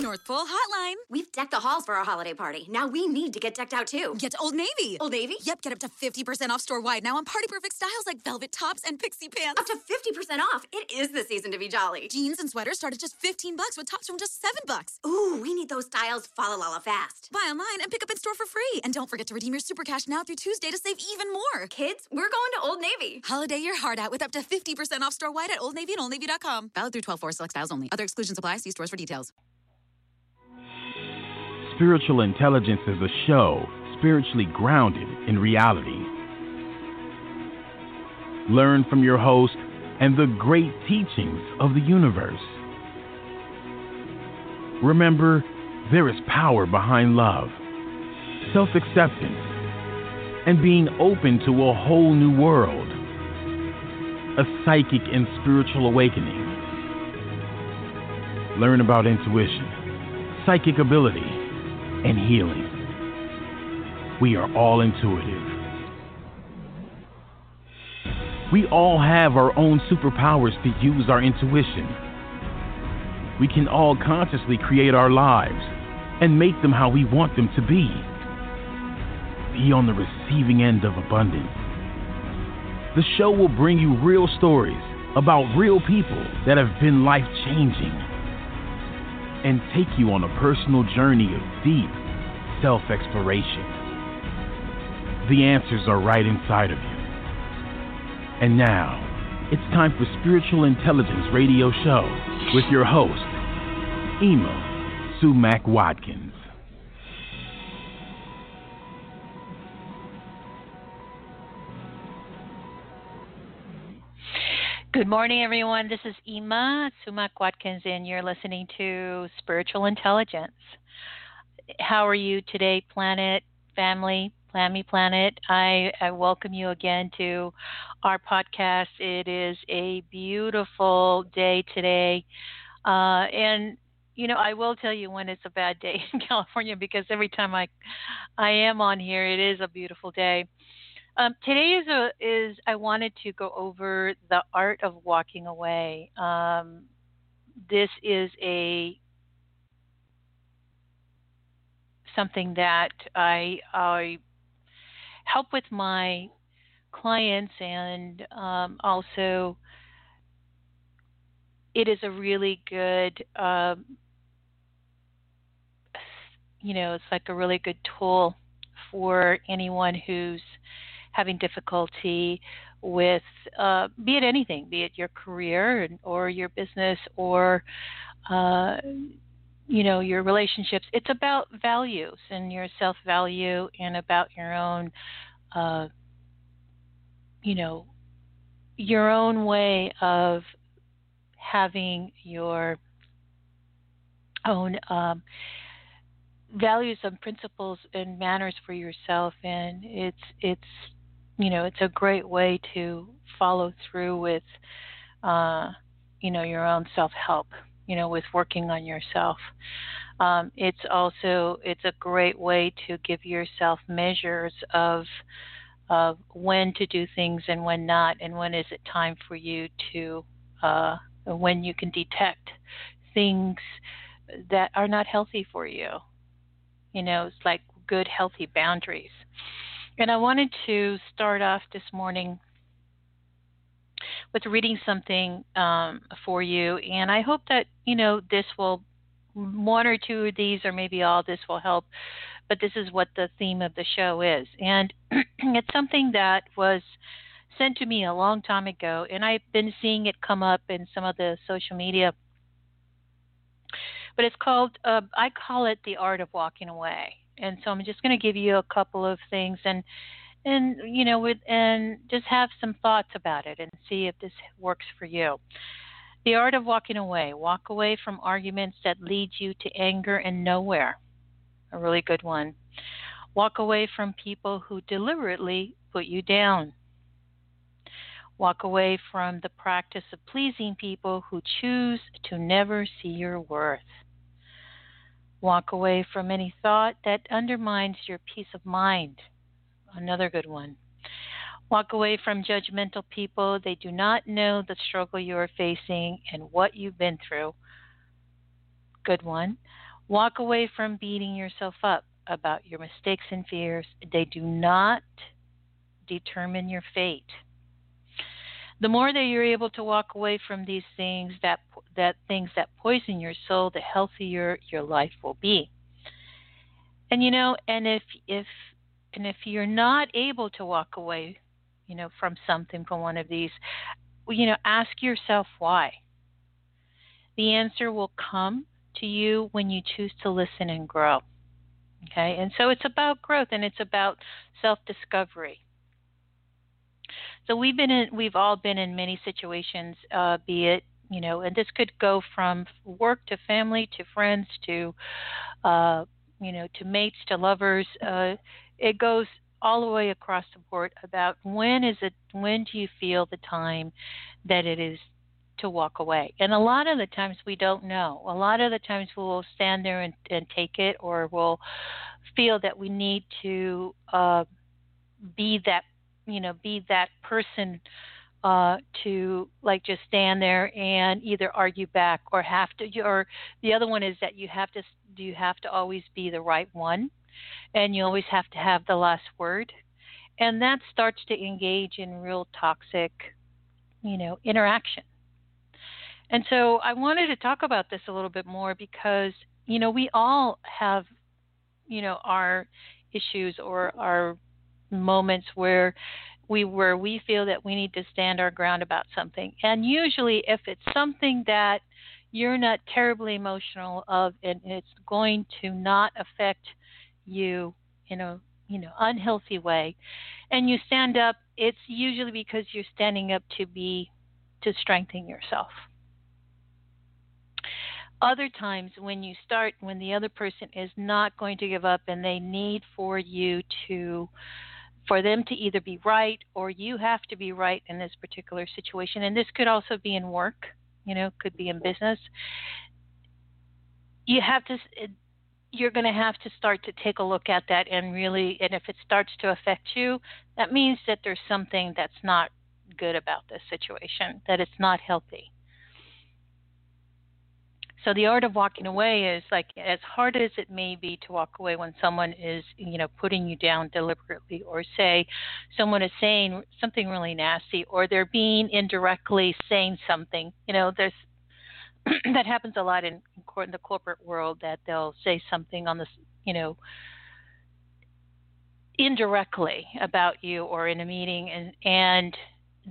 North Pole Hotline. We've decked the halls for our holiday party. Now we need to get decked out too. Get to Old Navy. Old Navy? Yep, get up to 50% off store wide now on party perfect styles like velvet tops and pixie pants. Up to 50% off. It is the season to be jolly. Jeans and sweaters start at just 15 bucks with tops from just 7 bucks. Ooh, we need those styles fa la la fast. Buy online and pick up in store for free. And don't forget to redeem your super cash now through Tuesday to save even more. Kids, we're going to Old Navy. Holiday your heart out with up to 50% off store wide at Old Navy and Old OldNavy.com. Valid through 12 4 select styles only. Other exclusions apply. See stores for details. Spiritual Intelligence is a show spiritually grounded in reality. Learn from your host and the great teachings of the universe. Remember, there is power behind love, self acceptance, and being open to a whole new world. A psychic and spiritual awakening. Learn about intuition, psychic ability, and healing. We are all intuitive. We all have our own superpowers to use our intuition. We can all consciously create our lives and make them how we want them to be. Be on the receiving end of abundance. The show will bring you real stories about real people that have been life changing and take you on a personal journey of deep self exploration. The answers are right inside of you. And now, it's time for Spiritual Intelligence Radio Show with your host, Ima Sumac Watkins. Good morning, everyone. This is Ima Sumac Watkins, and you're listening to Spiritual Intelligence. How are you today, planet, family, Planmy Planet? I, I welcome you again to our podcast. It is a beautiful day today. Uh, and you know, I will tell you when it's a bad day in California because every time I I am on here, it is a beautiful day. Um, today is a is I wanted to go over the art of walking away. Um, this is a something that I I help with my clients and um, also it is a really good um, you know it's like a really good tool for anyone who's having difficulty with uh, be it anything, be it your career or your business or uh, you know your relationships. It's about values and your self value and about your own uh, you know your own way of having your own um, values and principles and manners for yourself and it's it's you know it's a great way to follow through with uh, you know your own self help you know with working on yourself. Um, it's also it's a great way to give yourself measures of of when to do things and when not and when is it time for you to uh, when you can detect things that are not healthy for you. You know it's like good healthy boundaries and I wanted to start off this morning with reading something um, for you. And I hope that, you know, this will, one or two of these, or maybe all this will help. But this is what the theme of the show is. And it's something that was sent to me a long time ago. And I've been seeing it come up in some of the social media. But it's called, uh, I call it the art of walking away and so I'm just going to give you a couple of things and and you know with and just have some thoughts about it and see if this works for you. The art of walking away. Walk away from arguments that lead you to anger and nowhere. A really good one. Walk away from people who deliberately put you down. Walk away from the practice of pleasing people who choose to never see your worth. Walk away from any thought that undermines your peace of mind. Another good one. Walk away from judgmental people. They do not know the struggle you are facing and what you've been through. good one. Walk away from beating yourself up about your mistakes and fears. They do not determine your fate. The more that you're able to walk away from these things that that things that poison your soul, the healthier your life will be. And you know, and if if and if you're not able to walk away, you know, from something from one of these, you know, ask yourself why. The answer will come to you when you choose to listen and grow. Okay? And so it's about growth and it's about self-discovery. So we've been in, we've all been in many situations, uh, be it you know, and this could go from work to family to friends to, uh, you know, to mates to lovers. Uh, it goes all the way across the board about when is it, when do you feel the time that it is to walk away. And a lot of the times we don't know. A lot of the times we'll stand there and, and take it, or we'll feel that we need to uh, be that, you know, be that person uh, to like just stand there and either argue back or have to, or the other one is that you have to, you have to always be the right one, and you always have to have the last word, and that starts to engage in real toxic, you know, interaction. And so I wanted to talk about this a little bit more because, you know, we all have, you know, our issues or our moments where we where we feel that we need to stand our ground about something. And usually if it's something that you're not terribly emotional of and it's going to not affect you in a you know unhealthy way and you stand up it's usually because you're standing up to be to strengthen yourself other times when you start when the other person is not going to give up and they need for you to for them to either be right or you have to be right in this particular situation. And this could also be in work you know could be in business. You have to you're going to have to start to take a look at that and really and if it starts to affect you that means that there's something that's not good about this situation that it's not healthy so the art of walking away is like as hard as it may be to walk away when someone is, you know, putting you down deliberately or say someone is saying something really nasty or they're being indirectly saying something. You know, there's that happens a lot in, in the corporate world that they'll say something on this, you know, indirectly about you or in a meeting and and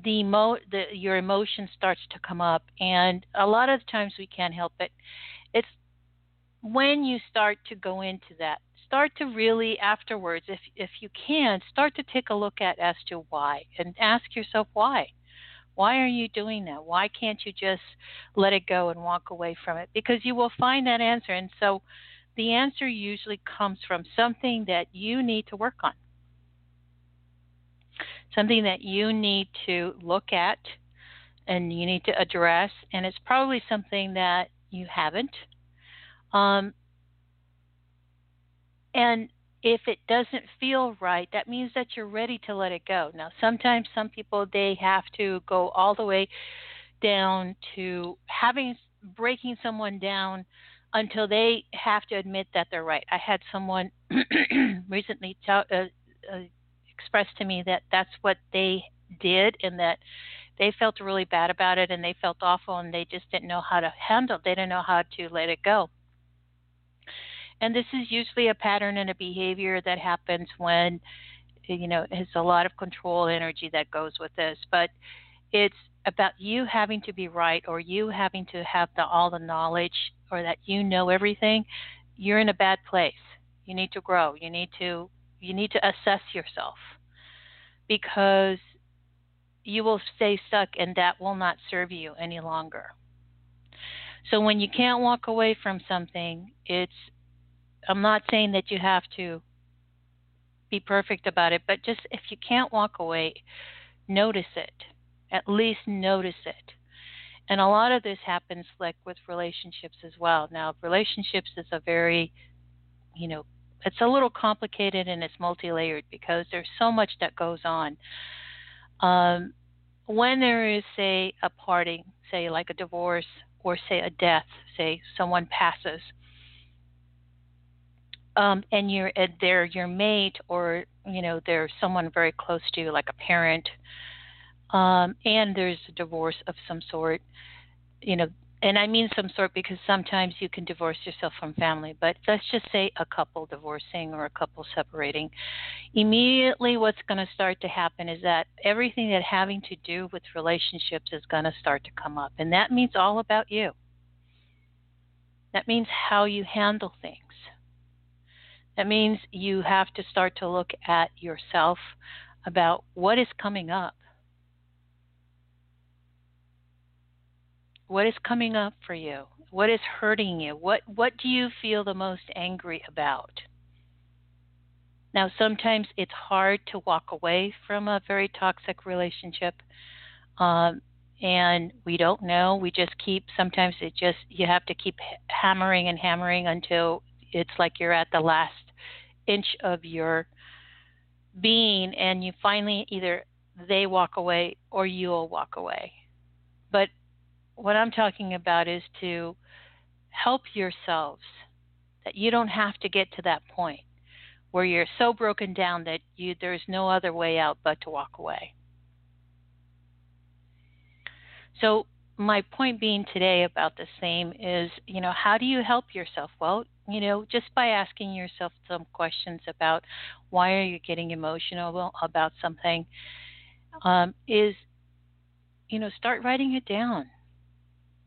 the mo the your emotion starts to come up and a lot of times we can't help it. It's when you start to go into that start to really afterwards if if you can start to take a look at as to why and ask yourself why. Why are you doing that? Why can't you just let it go and walk away from it? Because you will find that answer and so the answer usually comes from something that you need to work on something that you need to look at and you need to address, and it's probably something that you haven't. Um, and if it doesn't feel right, that means that you're ready to let it go. Now, sometimes some people they have to go all the way down to having breaking someone down until they have to admit that they're right. I had someone recently tell, uh, uh, expressed to me that that's what they did and that they felt really bad about it and they felt awful and they just didn't know how to handle it. They didn't know how to let it go. And this is usually a pattern and a behavior that happens when, you know, there's a lot of control energy that goes with this. But it's about you having to be right or you having to have the, all the knowledge or that you know everything. You're in a bad place. You need to grow. You need to you need to assess yourself because you will stay stuck and that will not serve you any longer. So when you can't walk away from something, it's I'm not saying that you have to be perfect about it, but just if you can't walk away, notice it. At least notice it. And a lot of this happens like with relationships as well. Now, relationships is a very, you know, it's a little complicated and it's multi-layered because there's so much that goes on. Um, when there is, say, a parting, say like a divorce or say a death, say someone passes, um, and you're they're your mate or you know they're someone very close to you, like a parent, um, and there's a divorce of some sort, you know, and I mean some sort because sometimes you can divorce yourself from family, but let's just say a couple divorcing or a couple separating. Immediately, what's going to start to happen is that everything that having to do with relationships is going to start to come up, and that means all about you. That means how you handle things. That means you have to start to look at yourself about what is coming up What is coming up for you? What is hurting you? What what do you feel the most angry about? Now, sometimes it's hard to walk away from a very toxic relationship, um, and we don't know. We just keep. Sometimes it just you have to keep hammering and hammering until it's like you're at the last inch of your being, and you finally either they walk away or you'll walk away. But what I'm talking about is to help yourselves that you don't have to get to that point where you're so broken down that you there's no other way out but to walk away. So my point being today about the same is, you know, how do you help yourself? Well, you know, just by asking yourself some questions about why are you getting emotional about something, um, is, you know, start writing it down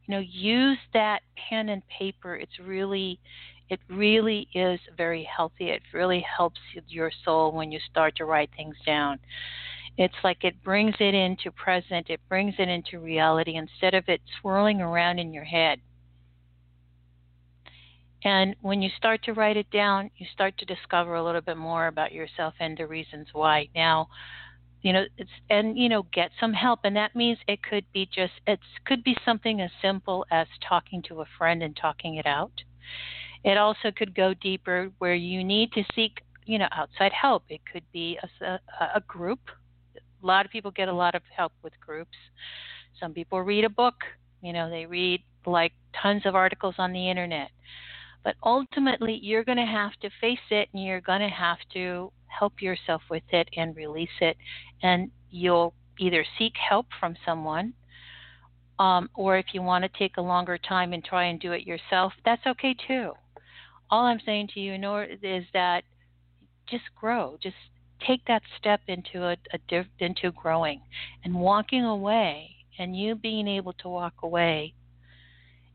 you know use that pen and paper. It's really it really is very healthy. It really helps your soul when you start to write things down. It's like it brings it into present. It brings it into reality instead of it swirling around in your head. And when you start to write it down you start to discover a little bit more about yourself and the reasons why. Now you know it's and you know get some help. And that means it could be just it could be something as simple as talking to a friend and talking it out. It also could go deeper where you need to seek you know outside help. It could be a, a, a group. A lot of people get a lot of help with groups. Some people read a book. You know they read like tons of articles on the internet but ultimately you're going to have to face it and you're going to have to help yourself with it and release it. And you'll either seek help from someone, um, or if you want to take a longer time and try and do it yourself, that's okay too. All I'm saying to you is that just grow, just take that step into a, a into growing and walking away, and you being able to walk away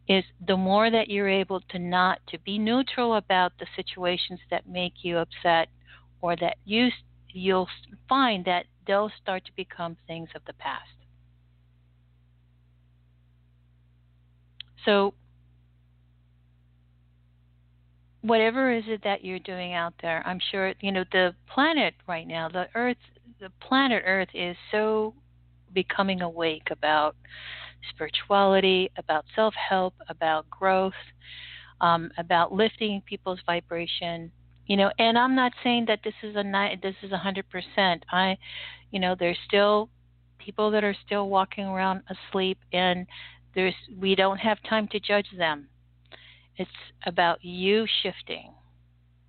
is the more that you're able to not to be neutral about the situations that make you upset or that you you'll find that they'll start to become things of the past. So whatever is it that you're doing out there, I'm sure you know the planet right now, the earth the planet Earth is so becoming awake about spirituality, about self-help, about growth, um, about lifting people's vibration, you know and i'm not saying that this is a night this is a hundred percent. I you know there's still people that are still walking around asleep and there's we don't have time to judge them. It's about you shifting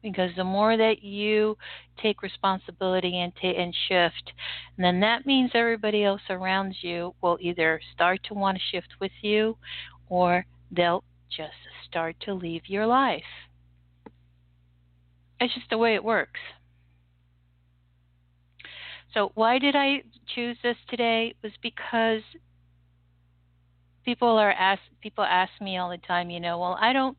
because the more that you take responsibility and, ta- and shift, then that means everybody else around you will either start to want to shift with you or they'll just start to leave your life. It's just the way it works. So why did I choose this today? It was because people are ask people ask me all the time, you know, well, I don't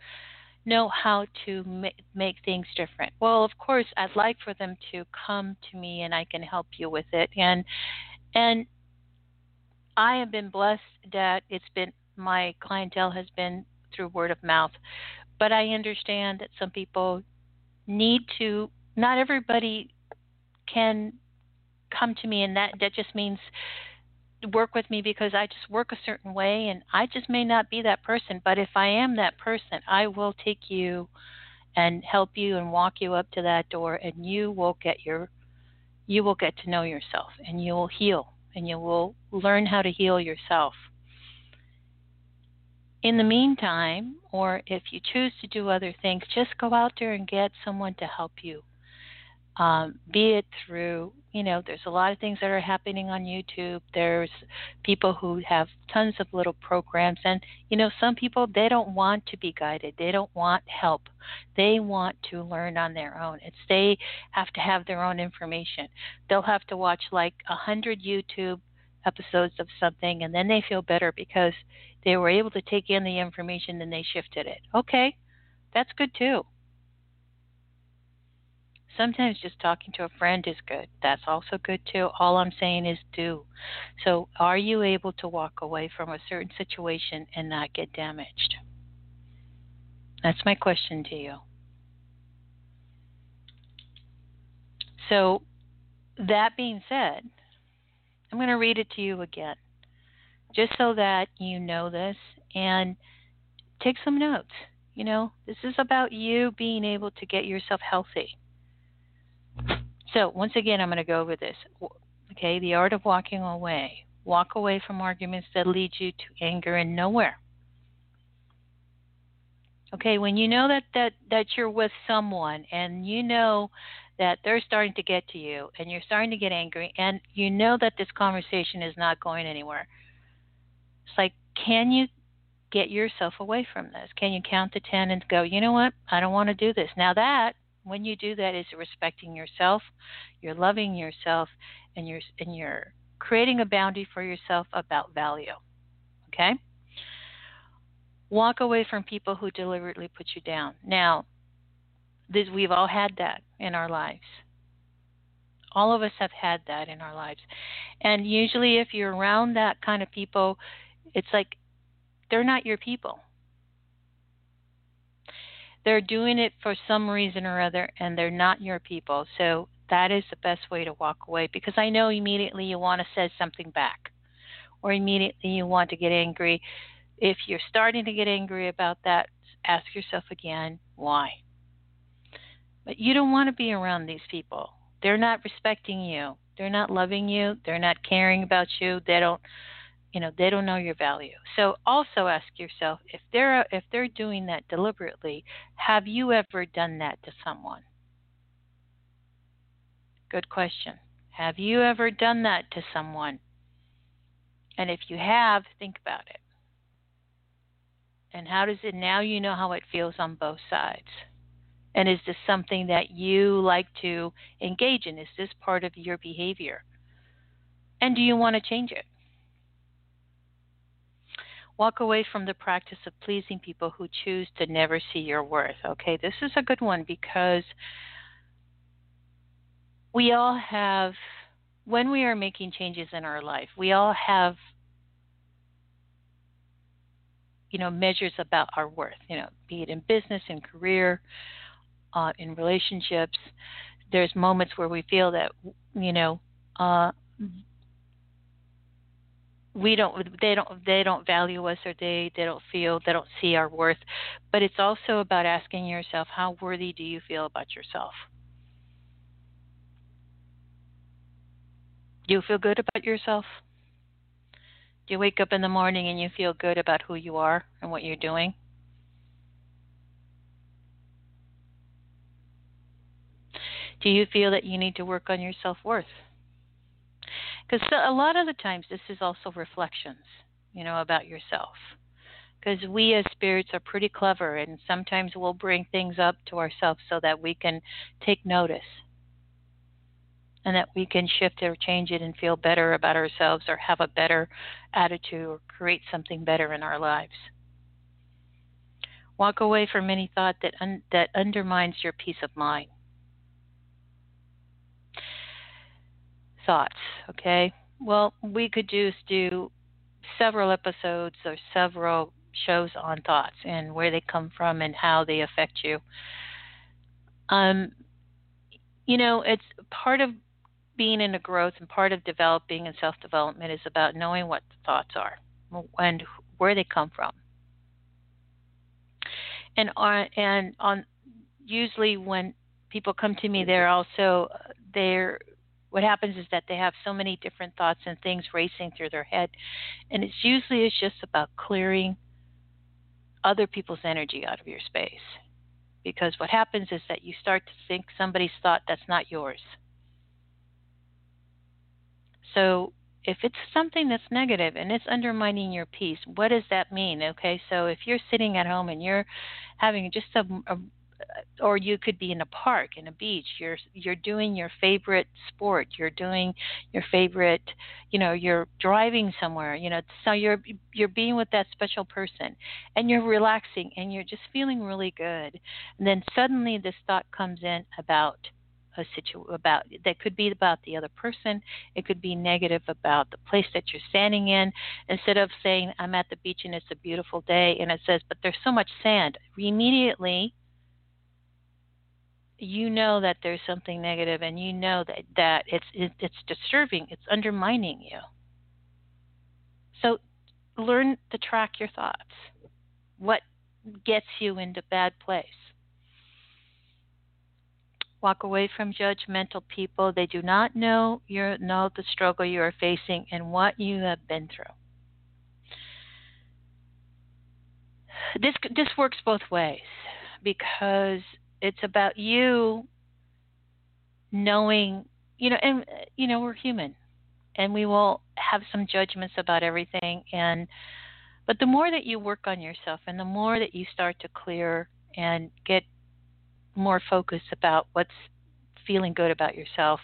know how to ma- make things different. Well, of course, I'd like for them to come to me and I can help you with it. And and I have been blessed that it's been my clientele has been through word of mouth. But I understand that some people need to not everybody can come to me and that that just means work with me because I just work a certain way and I just may not be that person but if I am that person I will take you and help you and walk you up to that door and you will get your you will get to know yourself and you will heal and you will learn how to heal yourself in the meantime, or if you choose to do other things, just go out there and get someone to help you. Um, be it through, you know, there's a lot of things that are happening on YouTube. There's people who have tons of little programs, and you know, some people they don't want to be guided. They don't want help. They want to learn on their own. It's they have to have their own information. They'll have to watch like a hundred YouTube episodes of something, and then they feel better because they were able to take in the information and they shifted it. Okay, that's good too. Sometimes just talking to a friend is good. That's also good too. All I'm saying is do. So, are you able to walk away from a certain situation and not get damaged? That's my question to you. So, that being said, I'm going to read it to you again just so that you know this and take some notes. You know, this is about you being able to get yourself healthy. So, once again, I'm going to go over this. Okay, the art of walking away. Walk away from arguments that lead you to anger and nowhere. Okay, when you know that that that you're with someone and you know that they're starting to get to you and you're starting to get angry and you know that this conversation is not going anywhere it's like, can you get yourself away from this? Can you count to 10 and go, you know what? I don't want to do this. Now, that, when you do that, is respecting yourself, you're loving yourself, and you're, and you're creating a boundary for yourself about value. Okay? Walk away from people who deliberately put you down. Now, this, we've all had that in our lives. All of us have had that in our lives. And usually, if you're around that kind of people, it's like they're not your people. They're doing it for some reason or other, and they're not your people. So that is the best way to walk away because I know immediately you want to say something back, or immediately you want to get angry. If you're starting to get angry about that, ask yourself again why. But you don't want to be around these people. They're not respecting you. They're not loving you. They're not caring about you. They don't you know they don't know your value. So also ask yourself if they're uh, if they're doing that deliberately have you ever done that to someone? Good question. Have you ever done that to someone? And if you have think about it. And how does it now you know how it feels on both sides. And is this something that you like to engage in? Is this part of your behavior? And do you want to change it Walk away from the practice of pleasing people who choose to never see your worth. Okay, this is a good one because we all have, when we are making changes in our life, we all have, you know, measures about our worth, you know, be it in business, in career, uh, in relationships. There's moments where we feel that, you know, uh, we don't they don't they don't value us or they they don't feel they don't see our worth. But it's also about asking yourself how worthy do you feel about yourself? Do you feel good about yourself? Do you wake up in the morning and you feel good about who you are and what you're doing? Do you feel that you need to work on your self-worth because a lot of the times this is also reflections, you know, about yourself. Because we as spirits are pretty clever, and sometimes we'll bring things up to ourselves so that we can take notice and that we can shift or change it and feel better about ourselves or have a better attitude or create something better in our lives. Walk away from any thought that un- that undermines your peace of mind. Thoughts, okay? Well, we could just do several episodes or several shows on thoughts and where they come from and how they affect you. Um, you know, it's part of being in a growth and part of developing and self development is about knowing what the thoughts are and where they come from. And on and on usually when people come to me, they're also they're what happens is that they have so many different thoughts and things racing through their head and it's usually it's just about clearing other people's energy out of your space. Because what happens is that you start to think somebody's thought that's not yours. So if it's something that's negative and it's undermining your peace, what does that mean? Okay, so if you're sitting at home and you're having just a, a or you could be in a park in a beach you're you're doing your favorite sport you're doing your favorite you know you're driving somewhere you know so you're you're being with that special person and you're relaxing and you're just feeling really good and then suddenly this thought comes in about a situ about that could be about the other person it could be negative about the place that you're standing in instead of saying i'm at the beach and it's a beautiful day and it says but there's so much sand immediately you know that there's something negative and you know that that it's it, it's disturbing it's undermining you so learn to track your thoughts what gets you into bad place Walk away from judgmental people. They do not know your know the struggle you are facing and what you have been through. This this works both ways because it's about you knowing, you know, and you know we're human, and we will have some judgments about everything and but the more that you work on yourself and the more that you start to clear and get more focused about what's feeling good about yourself,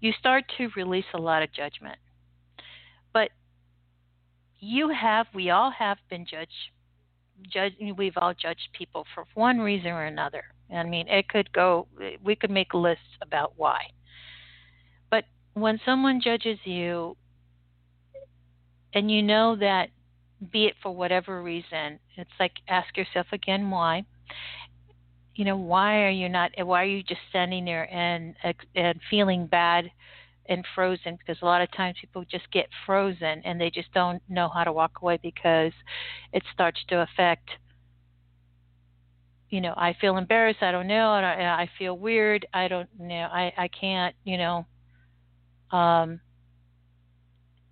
you start to release a lot of judgment. But you have, we all have been judged. Judge, we've all judged people for one reason or another. I mean, it could go. We could make lists about why. But when someone judges you, and you know that, be it for whatever reason, it's like ask yourself again why, you know why are you not why are you just standing there and and feeling bad and frozen because a lot of times people just get frozen and they just don't know how to walk away because it starts to affect you know i feel embarrassed i don't know i, I feel weird i don't know i i can't you know um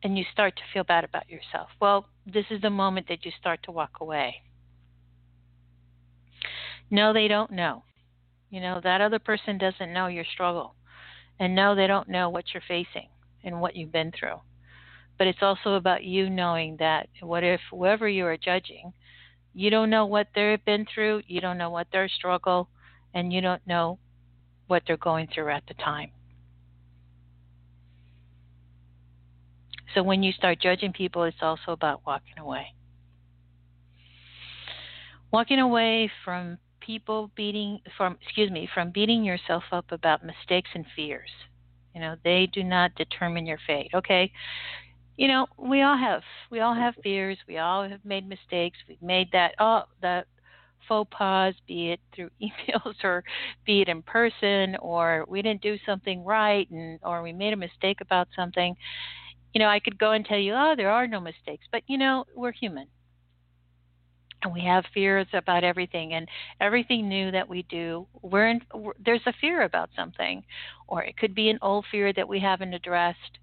and you start to feel bad about yourself well this is the moment that you start to walk away no, they don't know. You know, that other person doesn't know your struggle. And no, they don't know what you're facing and what you've been through. But it's also about you knowing that what if whoever you are judging, you don't know what they've been through, you don't know what their struggle, and you don't know what they're going through at the time. So when you start judging people, it's also about walking away. Walking away from people beating from excuse me from beating yourself up about mistakes and fears. You know they do not determine your fate okay? You know we all have we all have fears. We all have made mistakes. We've made that oh that faux pas be it through emails or be it in person or we didn't do something right and or we made a mistake about something. You know i could go and tell you oh there are no mistakes. But you know we're human we have fears about everything and everything new that we do we're, in, we're there's a fear about something or it could be an old fear that we haven't addressed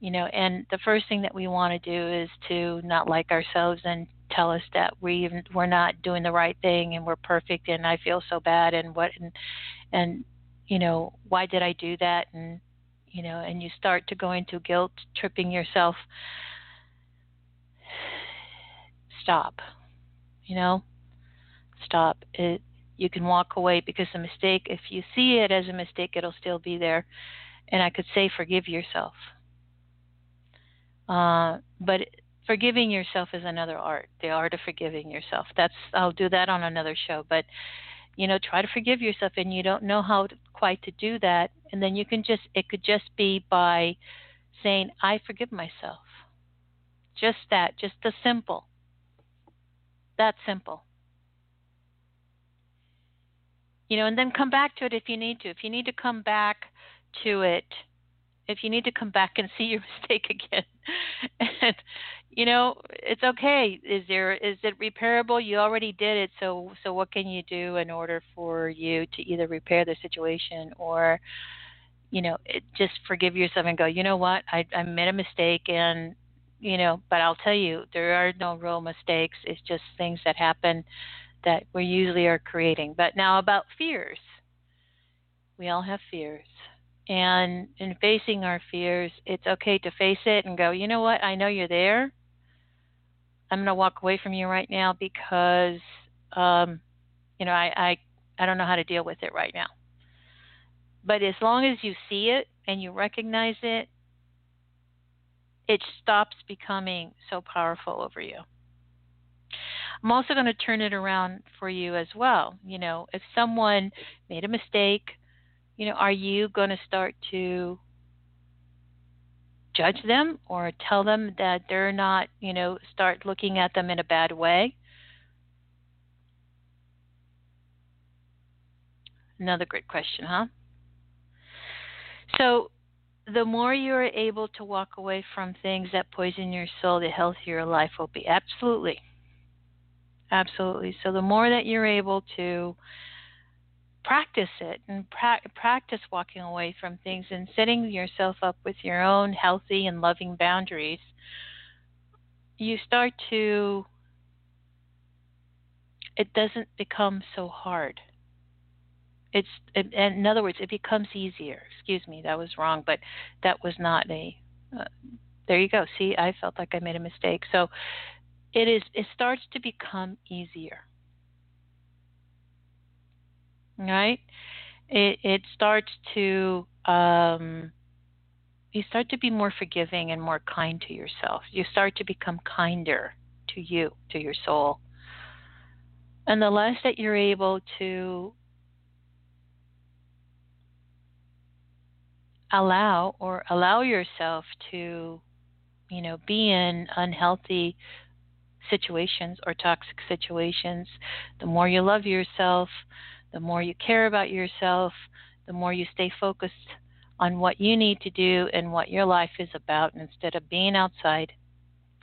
you know and the first thing that we want to do is to not like ourselves and tell us that we we're not doing the right thing and we're perfect and I feel so bad and what and and you know why did I do that? And you know and you start to go into guilt tripping yourself stop. You know, stop. It. You can walk away because a mistake. If you see it as a mistake, it'll still be there. And I could say, forgive yourself. Uh, but forgiving yourself is another art. The art of forgiving yourself. That's I'll do that on another show. But you know, try to forgive yourself, and you don't know how to, quite to do that. And then you can just it could just be by saying, I forgive myself. Just that, just the simple. That simple. You know, and then come back to it if you need to. If you need to come back to it, if you need to come back and see your mistake again, and you know, it's okay. Is there is it repairable? You already did it, so so what can you do in order for you to either repair the situation or you know, it, just forgive yourself and go, you know what, I, I made a mistake and you know, but I'll tell you, there are no real mistakes. It's just things that happen that we usually are creating. But now about fears. We all have fears. And in facing our fears, it's okay to face it and go, you know what? I know you're there. I'm going to walk away from you right now because, um, you know, I, I, I don't know how to deal with it right now. But as long as you see it and you recognize it, it stops becoming so powerful over you. I'm also going to turn it around for you as well. You know, if someone made a mistake, you know, are you going to start to judge them or tell them that they're not, you know, start looking at them in a bad way? Another great question, huh? So, the more you're able to walk away from things that poison your soul, the healthier life will be. Absolutely. Absolutely. So the more that you're able to practice it and pra- practice walking away from things and setting yourself up with your own healthy and loving boundaries, you start to, it doesn't become so hard it's it, in other words, it becomes easier. Excuse me, that was wrong, but that was not a. Uh, there you go. See, I felt like I made a mistake. So it is. It starts to become easier. Right? It it starts to. Um, you start to be more forgiving and more kind to yourself. You start to become kinder to you, to your soul. And the less that you're able to allow or allow yourself to, you know, be in unhealthy situations or toxic situations, the more you love yourself, the more you care about yourself, the more you stay focused on what you need to do and what your life is about instead of being outside,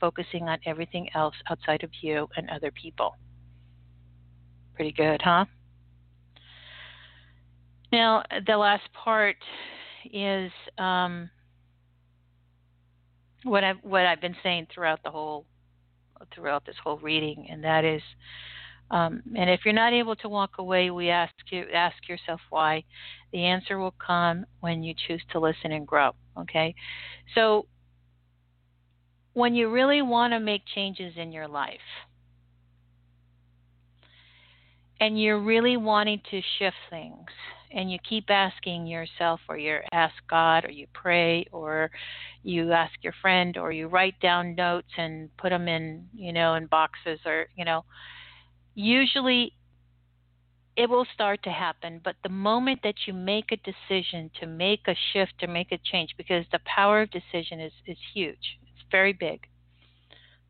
focusing on everything else outside of you and other people. Pretty good, huh? Now, the last part is um, what I've what I've been saying throughout the whole throughout this whole reading, and that is, um, and if you're not able to walk away, we ask you ask yourself why. The answer will come when you choose to listen and grow. Okay, so when you really want to make changes in your life and you're really wanting to shift things and you keep asking yourself or you ask God or you pray or you ask your friend or you write down notes and put them in, you know, in boxes or, you know, usually it will start to happen. But the moment that you make a decision to make a shift or make a change, because the power of decision is, is huge, it's very big.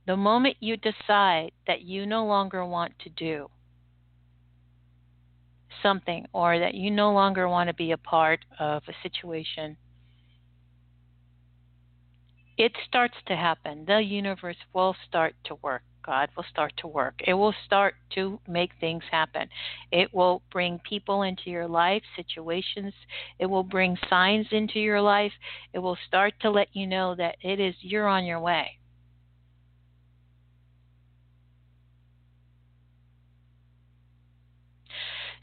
The moment you decide that you no longer want to do something or that you no longer want to be a part of a situation, it starts to happen. The universe will start to work. God will start to work. It will start to make things happen. It will bring people into your life, situations. It will bring signs into your life. It will start to let you know that it is you're on your way.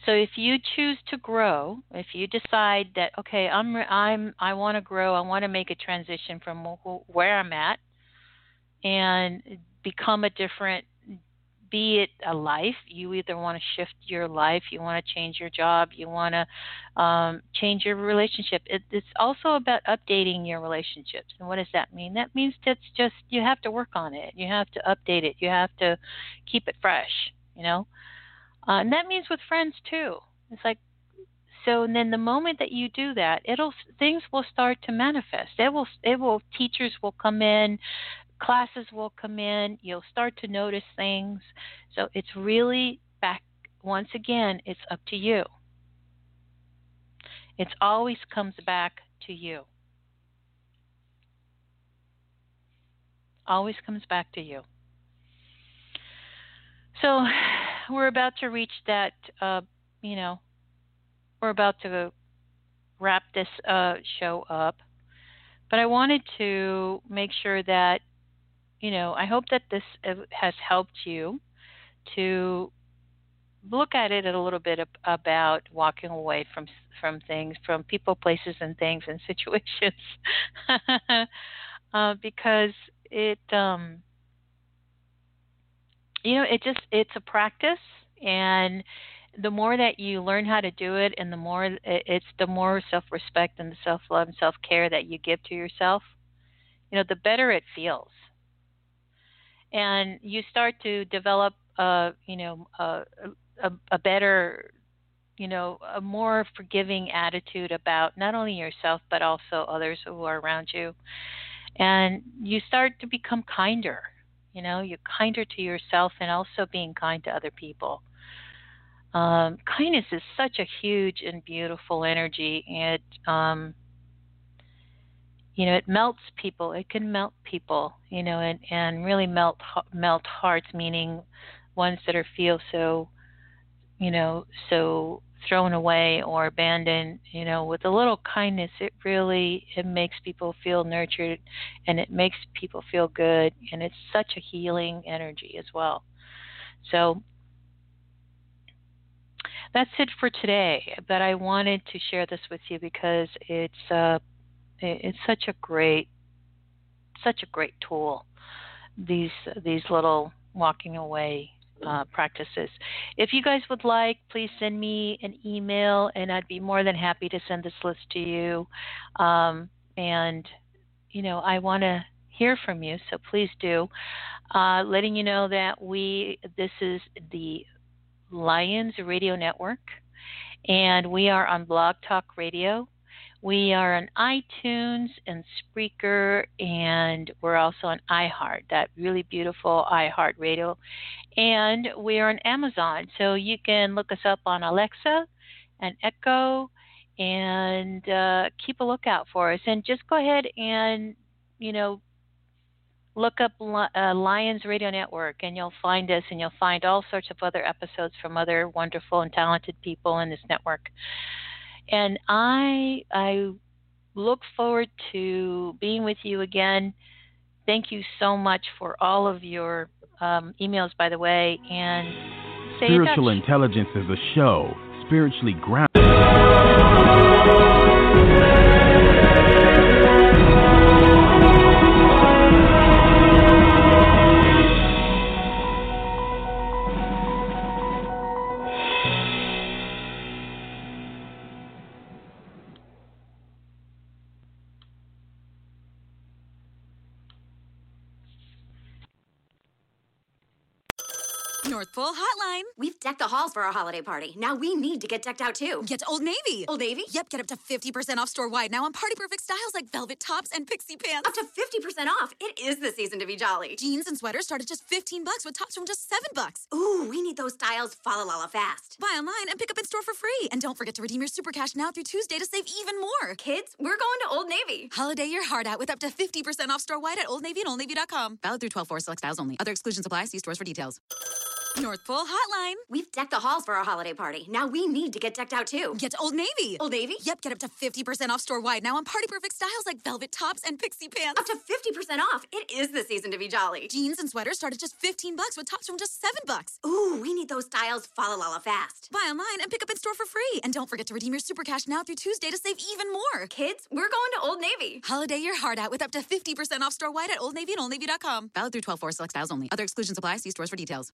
So if you choose to grow, if you decide that okay, I'm I'm I want to grow, I want to make a transition from where I'm at and become a different be it a life you either want to shift your life you want to change your job you want to um, change your relationship. It, it's also about updating your relationships. And what does that mean? That means that's just you have to work on it. You have to update it. You have to keep it fresh you know uh, and that means with friends too. It's like so and then the moment that you do that, it'll things will start to manifest. It will it will teachers will come in, classes will come in, you'll start to notice things. So it's really back once again, it's up to you. It always comes back to you. Always comes back to you. So we're about to reach that, uh, you know, we're about to wrap this uh, show up. But I wanted to make sure that you know, I hope that this uh, has helped you to look at it a little bit about walking away from from things, from people, places, and things and situations, uh, because it, um, you know, it just it's a practice, and the more that you learn how to do it, and the more it's the more self respect and the self love and self care that you give to yourself, you know, the better it feels, and you start to develop, uh, you know, a, a, a better you know, a more forgiving attitude about not only yourself but also others who are around you. And you start to become kinder. You know, you're kinder to yourself and also being kind to other people. Um, kindness is such a huge and beautiful energy. It, um, you know, it melts people. It can melt people. You know, and and really melt melt hearts, meaning ones that are feel so, you know, so thrown away or abandoned you know with a little kindness it really it makes people feel nurtured and it makes people feel good and it's such a healing energy as well. So that's it for today but i wanted to share this with you because it's uh it's such a great such a great tool these these little walking away uh, practices. If you guys would like, please send me an email, and I'd be more than happy to send this list to you. Um, and you know, I want to hear from you, so please do. Uh, letting you know that we this is the Lions Radio Network, and we are on Blog Talk Radio. We are on iTunes and Spreaker, and we're also on iHeart, that really beautiful iHeart Radio. And we are on Amazon, so you can look us up on Alexa and Echo and uh, keep a lookout for us. And just go ahead and, you know, look up uh, Lions Radio Network and you'll find us and you'll find all sorts of other episodes from other wonderful and talented people in this network and I I look forward to being with you again. Thank you so much for all of your um, emails, by the way, and spiritual intelligence is a show spiritually grounded. North Pole Hotline. We've decked the halls for our holiday party. Now we need to get decked out too. Get to Old Navy. Old Navy? Yep, get up to 50% off store wide now on party perfect styles like velvet tops and pixie pants. Up to 50% off. It is the season to be jolly. Jeans and sweaters start at just 15 bucks with tops from just 7 bucks. Ooh, we need those styles fa la fast. Buy online and pick up in store for free. And don't forget to redeem your super cash now through Tuesday to save even more. Kids, we're going to Old Navy. Holiday your heart out with up to 50% off store wide at Old Navy and Old OldNavy.com. Valid through 12 4 select styles only. Other exclusions apply. See stores for details. North Pole Hotline. We've decked the halls for our holiday party. Now we need to get decked out too. Get to Old Navy. Old Navy? Yep, get up to 50% off store wide now on party perfect styles like velvet tops and pixie pants. Up to 50% off. It is the season to be jolly. Jeans and sweaters start at just 15 bucks with tops from just 7 bucks. Ooh, we need those styles fa la la fast. Buy online and pick up in store for free. And don't forget to redeem your super cash now through Tuesday to save even more. Kids, we're going to Old Navy. Holiday your heart out with up to 50% off store wide at Old Navy and Old OldNavy.com. Valid through 12 4 select styles only. Other exclusions apply. See stores for details.